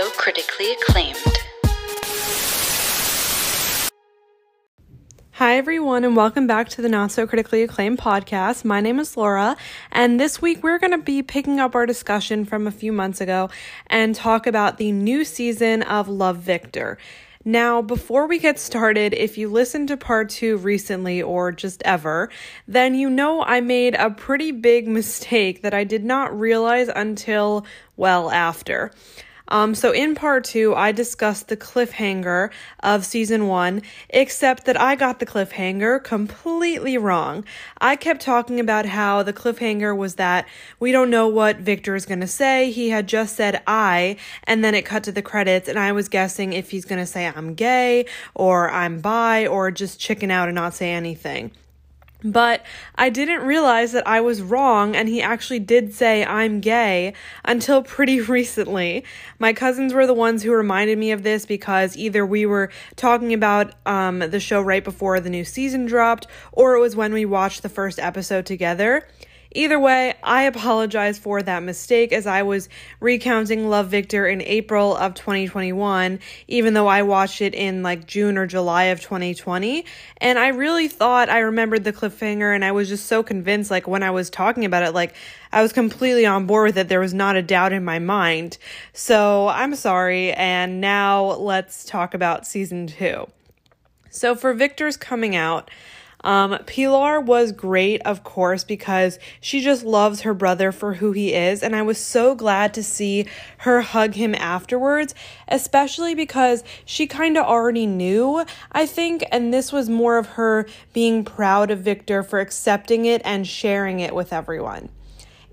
so critically acclaimed. Hi, everyone, and welcome back to the Not So Critically Acclaimed podcast. My name is Laura, and this week we're going to be picking up our discussion from a few months ago and talk about the new season of Love Victor. Now, before we get started, if you listened to part two recently or just ever, then you know I made a pretty big mistake that I did not realize until well after. Um, so in part two, I discussed the cliffhanger of season one, except that I got the cliffhanger completely wrong. I kept talking about how the cliffhanger was that we don't know what Victor is going to say. He had just said I, and then it cut to the credits, and I was guessing if he's going to say I'm gay, or I'm bi, or just chicken out and not say anything. But I didn't realize that I was wrong, and he actually did say I'm gay until pretty recently. My cousins were the ones who reminded me of this because either we were talking about um, the show right before the new season dropped, or it was when we watched the first episode together. Either way, I apologize for that mistake as I was recounting Love Victor in April of 2021, even though I watched it in like June or July of 2020. And I really thought I remembered the cliffhanger and I was just so convinced, like when I was talking about it, like I was completely on board with it. There was not a doubt in my mind. So I'm sorry. And now let's talk about season two. So for Victor's coming out, um, Pilar was great, of course, because she just loves her brother for who he is. And I was so glad to see her hug him afterwards, especially because she kind of already knew, I think. And this was more of her being proud of Victor for accepting it and sharing it with everyone.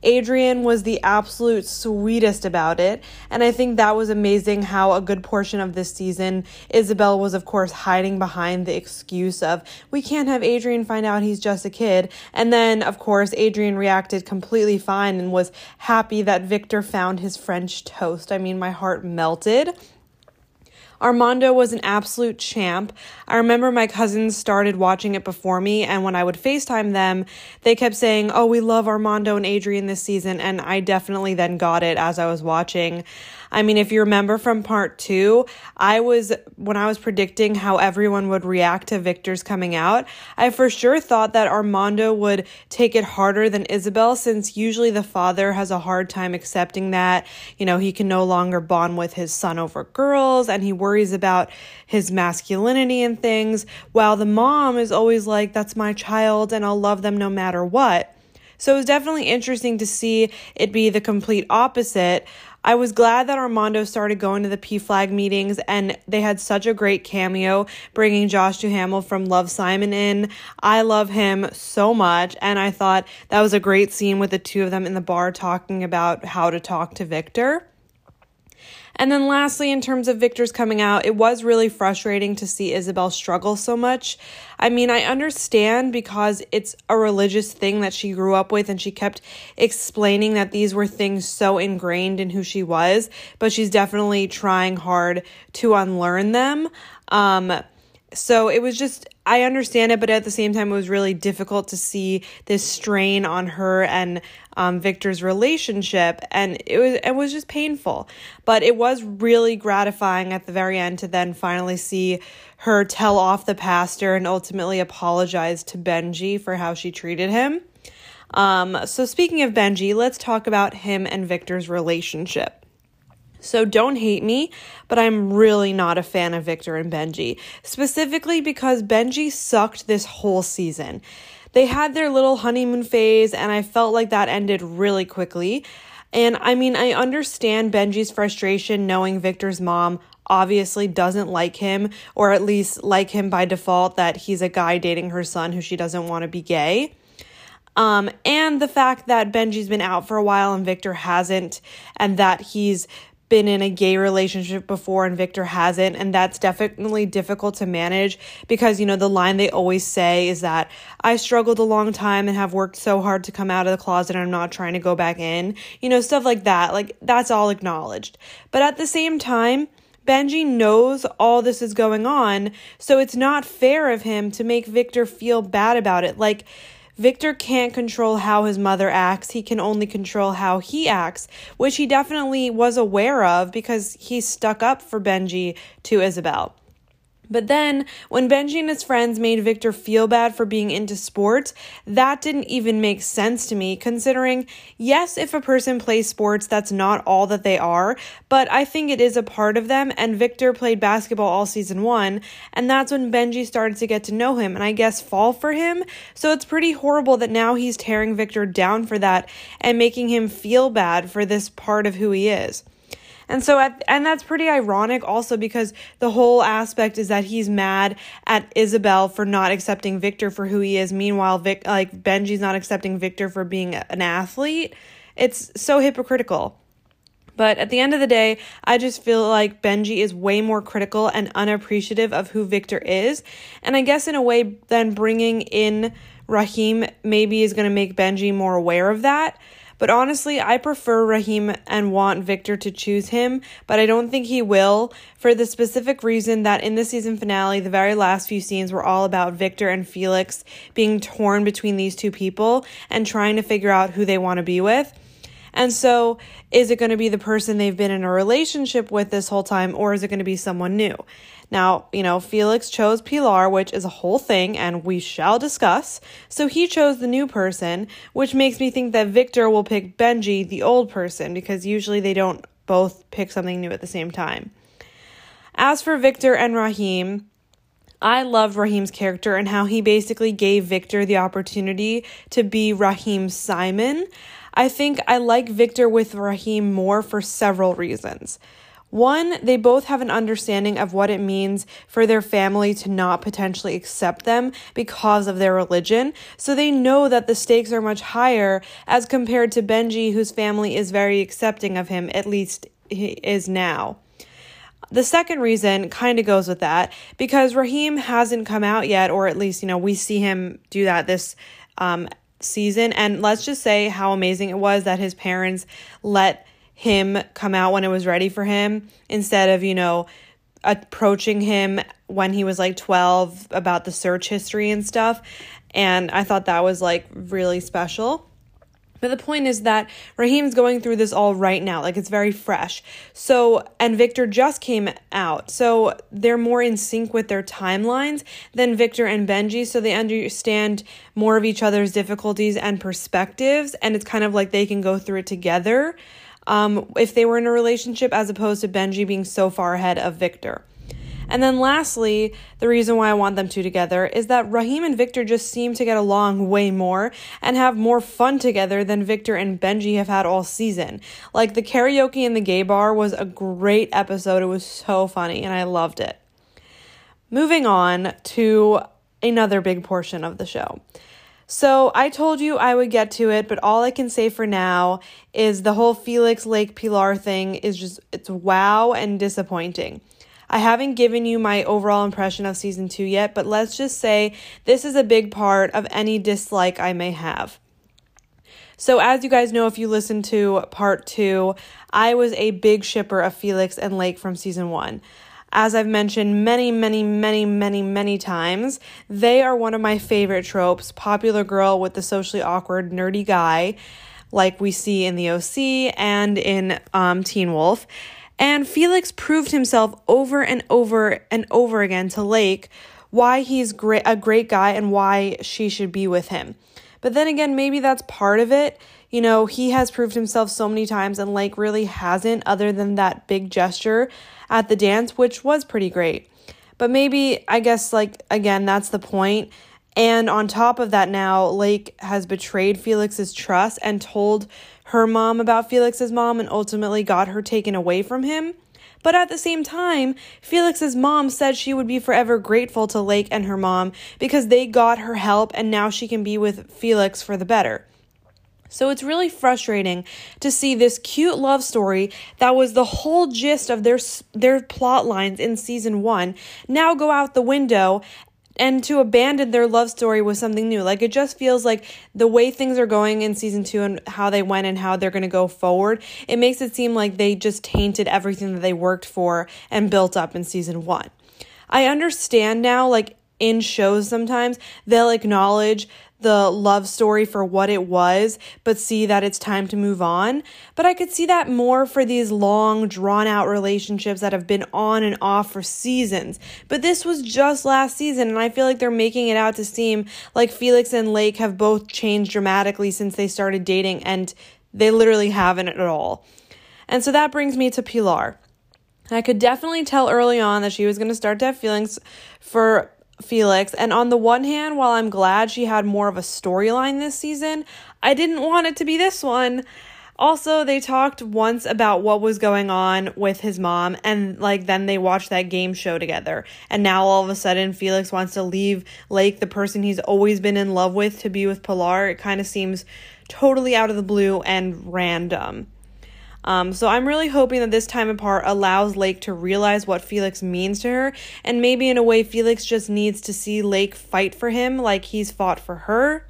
Adrian was the absolute sweetest about it, and I think that was amazing how a good portion of this season, Isabel was, of course, hiding behind the excuse of, we can't have Adrian find out he's just a kid. And then, of course, Adrian reacted completely fine and was happy that Victor found his French toast. I mean, my heart melted. Armando was an absolute champ. I remember my cousins started watching it before me, and when I would FaceTime them, they kept saying, Oh, we love Armando and Adrian this season. And I definitely then got it as I was watching. I mean, if you remember from part two, I was, when I was predicting how everyone would react to Victor's coming out, I for sure thought that Armando would take it harder than Isabel since usually the father has a hard time accepting that. You know, he can no longer bond with his son over girls and he worries about his masculinity and things, while the mom is always like, that's my child and I'll love them no matter what. So it was definitely interesting to see it be the complete opposite. I was glad that Armando started going to the PFLAG meetings and they had such a great cameo bringing Josh Duhamel from Love Simon in. I love him so much and I thought that was a great scene with the two of them in the bar talking about how to talk to Victor. And then lastly, in terms of Victor's coming out, it was really frustrating to see Isabel struggle so much. I mean, I understand because it's a religious thing that she grew up with and she kept explaining that these were things so ingrained in who she was, but she's definitely trying hard to unlearn them. Um, so it was just I understand it, but at the same time, it was really difficult to see this strain on her and um, Victor's relationship, and it was it was just painful. But it was really gratifying at the very end to then finally see her tell off the pastor and ultimately apologize to Benji for how she treated him. Um, so speaking of Benji, let's talk about him and Victor's relationship. So don't hate me, but I'm really not a fan of Victor and Benji, specifically because Benji sucked this whole season. They had their little honeymoon phase, and I felt like that ended really quickly. And I mean, I understand Benji's frustration knowing Victor's mom obviously doesn't like him, or at least like him by default, that he's a guy dating her son who she doesn't want to be gay. Um, and the fact that Benji's been out for a while and Victor hasn't, and that he's been in a gay relationship before and Victor hasn't and that's definitely difficult to manage because you know the line they always say is that I struggled a long time and have worked so hard to come out of the closet and I'm not trying to go back in. You know stuff like that. Like that's all acknowledged. But at the same time, Benji knows all this is going on, so it's not fair of him to make Victor feel bad about it. Like Victor can't control how his mother acts, he can only control how he acts, which he definitely was aware of because he stuck up for Benji to Isabel. But then, when Benji and his friends made Victor feel bad for being into sports, that didn't even make sense to me, considering, yes, if a person plays sports, that's not all that they are, but I think it is a part of them, and Victor played basketball all season one, and that's when Benji started to get to know him, and I guess fall for him. So it's pretty horrible that now he's tearing Victor down for that and making him feel bad for this part of who he is. And so at, and that's pretty ironic also because the whole aspect is that he's mad at Isabel for not accepting Victor for who he is. Meanwhile, Vic like Benji's not accepting Victor for being an athlete. It's so hypocritical. But at the end of the day, I just feel like Benji is way more critical and unappreciative of who Victor is. And I guess in a way, then bringing in Rahim maybe is going to make Benji more aware of that. But honestly, I prefer Rahim and want Victor to choose him, but I don't think he will for the specific reason that in the season finale, the very last few scenes were all about Victor and Felix being torn between these two people and trying to figure out who they want to be with. And so, is it going to be the person they've been in a relationship with this whole time, or is it going to be someone new? Now, you know, Felix chose Pilar, which is a whole thing, and we shall discuss. So he chose the new person, which makes me think that Victor will pick Benji, the old person, because usually they don't both pick something new at the same time. As for Victor and Rahim, I loved Rahim's character and how he basically gave Victor the opportunity to be Rahim's Simon. I think I like Victor with Rahim more for several reasons. One, they both have an understanding of what it means for their family to not potentially accept them because of their religion. So they know that the stakes are much higher as compared to Benji, whose family is very accepting of him, at least he is now. The second reason kind of goes with that because Rahim hasn't come out yet, or at least, you know, we see him do that this um, season. And let's just say how amazing it was that his parents let him come out when it was ready for him instead of, you know, approaching him when he was like 12 about the search history and stuff. And I thought that was like really special. But the point is that Rahim's going through this all right now. Like it's very fresh. So, and Victor just came out. So they're more in sync with their timelines than Victor and Benji. So they understand more of each other's difficulties and perspectives. And it's kind of like they can go through it together um, if they were in a relationship, as opposed to Benji being so far ahead of Victor. And then lastly, the reason why I want them two together is that Rahim and Victor just seem to get along way more and have more fun together than Victor and Benji have had all season. Like the karaoke in the gay bar was a great episode. It was so funny and I loved it. Moving on to another big portion of the show. So I told you I would get to it, but all I can say for now is the whole Felix Lake Pilar thing is just, it's wow and disappointing. I haven't given you my overall impression of season two yet, but let's just say this is a big part of any dislike I may have. So, as you guys know, if you listen to part two, I was a big shipper of Felix and Lake from season one. As I've mentioned many, many, many, many, many times, they are one of my favorite tropes popular girl with the socially awkward, nerdy guy, like we see in the OC and in um, Teen Wolf. And Felix proved himself over and over and over again to Lake why he's great, a great guy and why she should be with him. But then again, maybe that's part of it. You know, he has proved himself so many times, and Lake really hasn't, other than that big gesture at the dance, which was pretty great. But maybe, I guess, like, again, that's the point. And on top of that, now Lake has betrayed Felix's trust and told her mom about Felix's mom and ultimately got her taken away from him. But at the same time, Felix's mom said she would be forever grateful to Lake and her mom because they got her help and now she can be with Felix for the better. So it's really frustrating to see this cute love story that was the whole gist of their their plot lines in season 1 now go out the window and to abandon their love story with something new. Like it just feels like the way things are going in season 2 and how they went and how they're going to go forward, it makes it seem like they just tainted everything that they worked for and built up in season 1. I understand now like in shows sometimes, they'll acknowledge the love story for what it was, but see that it's time to move on. But I could see that more for these long, drawn out relationships that have been on and off for seasons. But this was just last season, and I feel like they're making it out to seem like Felix and Lake have both changed dramatically since they started dating, and they literally haven't at all. And so that brings me to Pilar. I could definitely tell early on that she was going to start to have feelings for Felix. And on the one hand, while I'm glad she had more of a storyline this season, I didn't want it to be this one. Also, they talked once about what was going on with his mom, and like then they watched that game show together. And now all of a sudden, Felix wants to leave Lake, the person he's always been in love with, to be with Pilar. It kind of seems totally out of the blue and random. Um, so I'm really hoping that this time apart allows Lake to realize what Felix means to her, and maybe in a way, Felix just needs to see Lake fight for him like he's fought for her.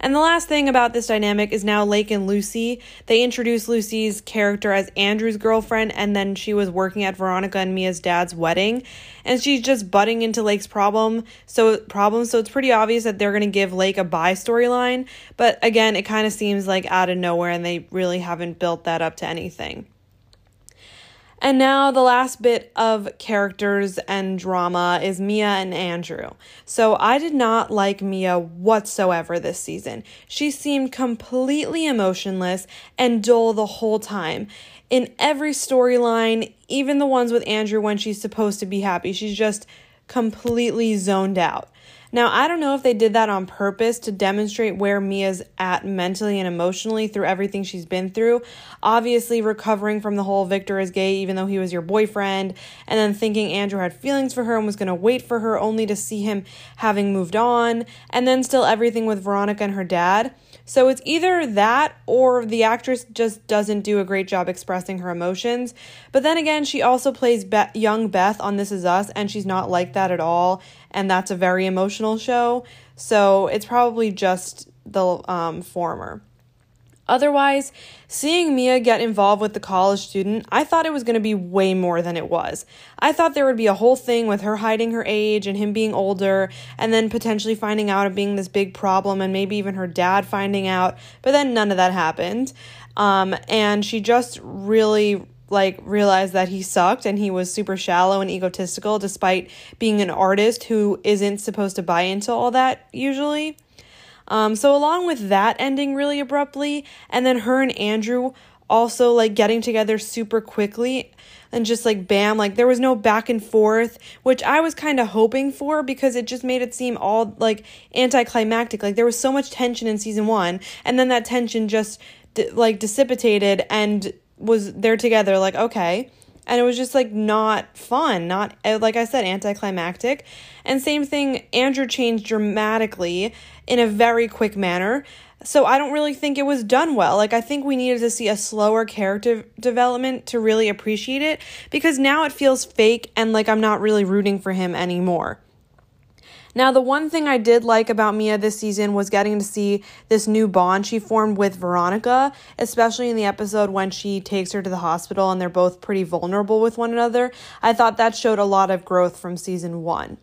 And the last thing about this dynamic is now Lake and Lucy. They introduced Lucy's character as Andrew's girlfriend, and then she was working at Veronica and Mia's dad's wedding, and she's just butting into Lake's problem. So problems. So it's pretty obvious that they're gonna give Lake a bi storyline. But again, it kind of seems like out of nowhere, and they really haven't built that up to anything. And now the last bit of characters and drama is Mia and Andrew. So I did not like Mia whatsoever this season. She seemed completely emotionless and dull the whole time. In every storyline, even the ones with Andrew when she's supposed to be happy, she's just completely zoned out. Now, I don't know if they did that on purpose to demonstrate where Mia's at mentally and emotionally through everything she's been through. Obviously, recovering from the whole Victor is gay, even though he was your boyfriend, and then thinking Andrew had feelings for her and was going to wait for her only to see him having moved on, and then still everything with Veronica and her dad. So it's either that or the actress just doesn't do a great job expressing her emotions. But then again, she also plays Be- young Beth on This Is Us, and she's not like that at all. And that's a very emotional show. So it's probably just the um, former. Otherwise, seeing Mia get involved with the college student, I thought it was going to be way more than it was. I thought there would be a whole thing with her hiding her age and him being older, and then potentially finding out of being this big problem, and maybe even her dad finding out, but then none of that happened. Um, and she just really like realized that he sucked and he was super shallow and egotistical despite being an artist who isn't supposed to buy into all that usually. Um, so along with that ending really abruptly, and then her and Andrew also like getting together super quickly and just like bam, like there was no back and forth, which I was kind of hoping for because it just made it seem all like anticlimactic. Like there was so much tension in season one, and then that tension just like dissipated and was there together. Like okay, and it was just like not fun not eh, like i said anticlimactic. And same thing andrew changed dramatically in a very quick manner. So i don't really think it was done well. Like i think we needed to see a slower character development to really appreciate it because now it feels fake and like i'm not really rooting for him anymore now, the one thing I did like about Mia this season was getting to see this new bond she formed with Veronica, especially in the episode when she takes her to the hospital and they're both pretty vulnerable with one another. I thought that showed a lot of growth from season one.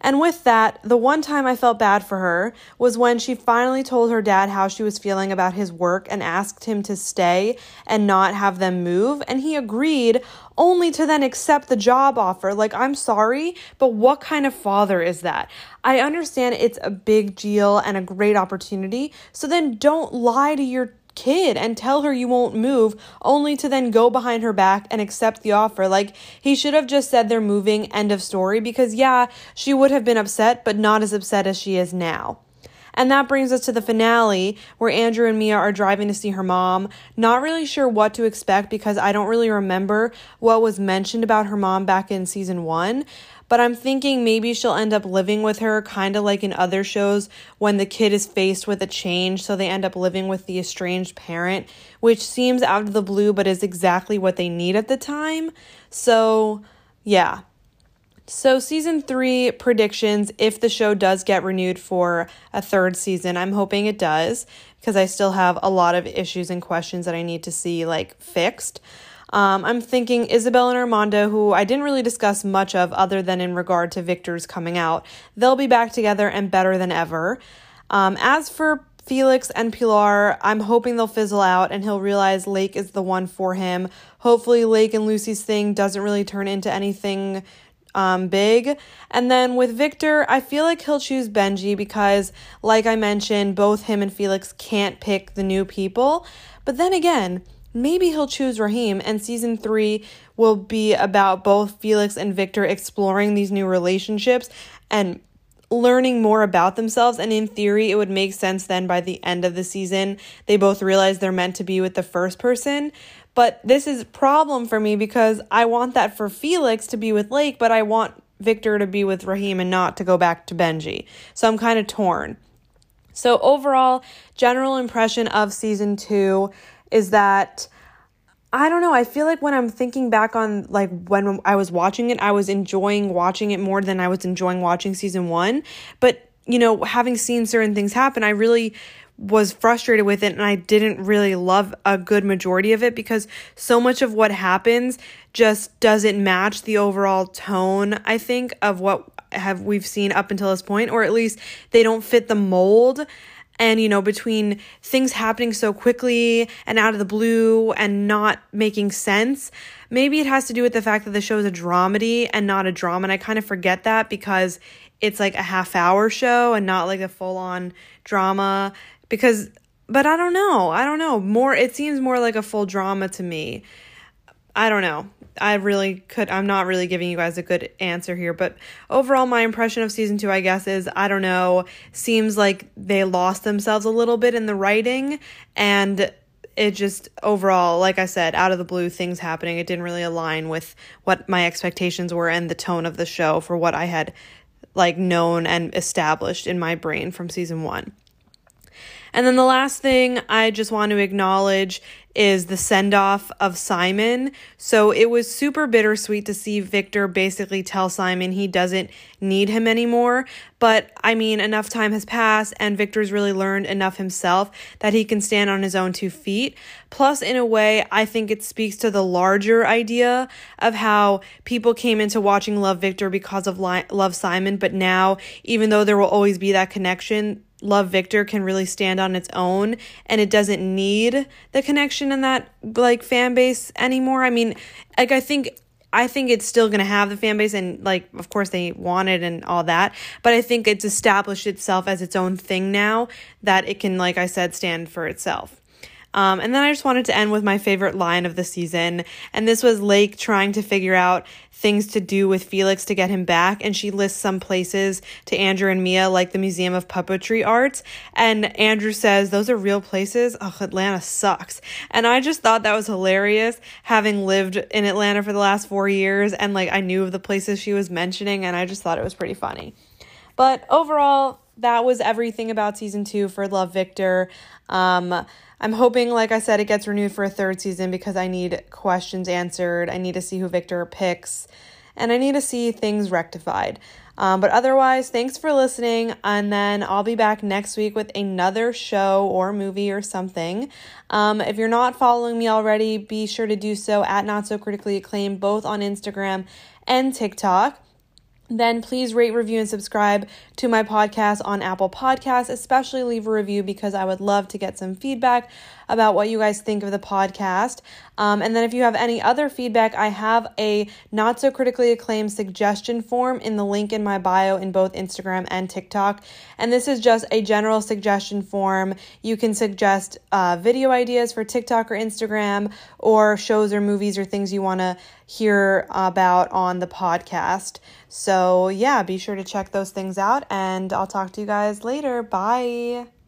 And with that, the one time I felt bad for her was when she finally told her dad how she was feeling about his work and asked him to stay and not have them move. And he agreed, only to then accept the job offer. Like, I'm sorry, but what kind of father is that? I understand it's a big deal and a great opportunity. So then don't lie to your kid and tell her you won't move, only to then go behind her back and accept the offer. Like, he should have just said they're moving, end of story, because yeah, she would have been upset, but not as upset as she is now. And that brings us to the finale where Andrew and Mia are driving to see her mom. Not really sure what to expect because I don't really remember what was mentioned about her mom back in season one but I'm thinking maybe she'll end up living with her, kind of like in other shows when the kid is faced with a change, so they end up living with the estranged parent, which seems out of the blue, but is exactly what they need at the time. So, yeah. So, season three predictions if the show does get renewed for a third season, I'm hoping it does because I still have a lot of issues and questions that I need to see like fixed. Um, I'm thinking Isabel and Armando, who I didn't really discuss much of other than in regard to Victor's coming out. They'll be back together and better than ever. Um, as for Felix and Pilar, I'm hoping they'll fizzle out and he'll realize Lake is the one for him. Hopefully, Lake and Lucy's thing doesn't really turn into anything um, big. And then with Victor, I feel like he'll choose Benji because, like I mentioned, both him and Felix can't pick the new people. But then again, maybe he'll choose Rahim, and season three will be about both Felix and Victor exploring these new relationships and learning more about themselves. And in theory, it would make sense then by the end of the season, they both realize they're meant to be with the first person. But this is problem for me because I want that for Felix to be with Lake, but I want Victor to be with Rahim and not to go back to Benji. So I'm kind of torn. So overall, general impression of season 2 is that I don't know, I feel like when I'm thinking back on like when I was watching it, I was enjoying watching it more than I was enjoying watching season 1, but you know, having seen certain things happen, I really was frustrated with it and I didn't really love a good majority of it because so much of what happens just doesn't match the overall tone I think of what have we've seen up until this point or at least they don't fit the mold and you know between things happening so quickly and out of the blue and not making sense maybe it has to do with the fact that the show is a dramedy and not a drama and I kind of forget that because it's like a half hour show and not like a full on drama because but I don't know. I don't know. More it seems more like a full drama to me. I don't know. I really could I'm not really giving you guys a good answer here, but overall my impression of season 2 I guess is I don't know, seems like they lost themselves a little bit in the writing and it just overall, like I said, out of the blue things happening. It didn't really align with what my expectations were and the tone of the show for what I had like known and established in my brain from season 1. And then the last thing I just want to acknowledge is the send off of Simon. So it was super bittersweet to see Victor basically tell Simon he doesn't need him anymore. But I mean, enough time has passed, and Victor's really learned enough himself that he can stand on his own two feet. Plus, in a way, I think it speaks to the larger idea of how people came into watching Love Victor because of Love Simon, but now, even though there will always be that connection, Love Victor can really stand on its own and it doesn't need the connection in that like fan base anymore. I mean, like I think I think it's still going to have the fan base and like of course they want it and all that, but I think it's established itself as its own thing now that it can like I said stand for itself. Um, and then I just wanted to end with my favorite line of the season. And this was Lake trying to figure out things to do with Felix to get him back. And she lists some places to Andrew and Mia, like the Museum of Puppetry Arts. And Andrew says, Those are real places. Oh, Atlanta sucks. And I just thought that was hilarious, having lived in Atlanta for the last four years. And like I knew of the places she was mentioning. And I just thought it was pretty funny. But overall, that was everything about season two for Love Victor. Um, I'm hoping, like I said, it gets renewed for a third season because I need questions answered. I need to see who Victor picks, and I need to see things rectified. Um, but otherwise, thanks for listening. And then I'll be back next week with another show or movie or something. Um, if you're not following me already, be sure to do so at Not So Critically Acclaimed, both on Instagram and TikTok then please rate, review, and subscribe to my podcast on Apple Podcasts, especially leave a review because I would love to get some feedback about what you guys think of the podcast. Um, and then if you have any other feedback, I have a not so critically acclaimed suggestion form in the link in my bio in both Instagram and TikTok. And this is just a general suggestion form. You can suggest uh, video ideas for TikTok or Instagram, or shows or movies or things you want to hear about on the podcast. So, yeah, be sure to check those things out, and I'll talk to you guys later. Bye.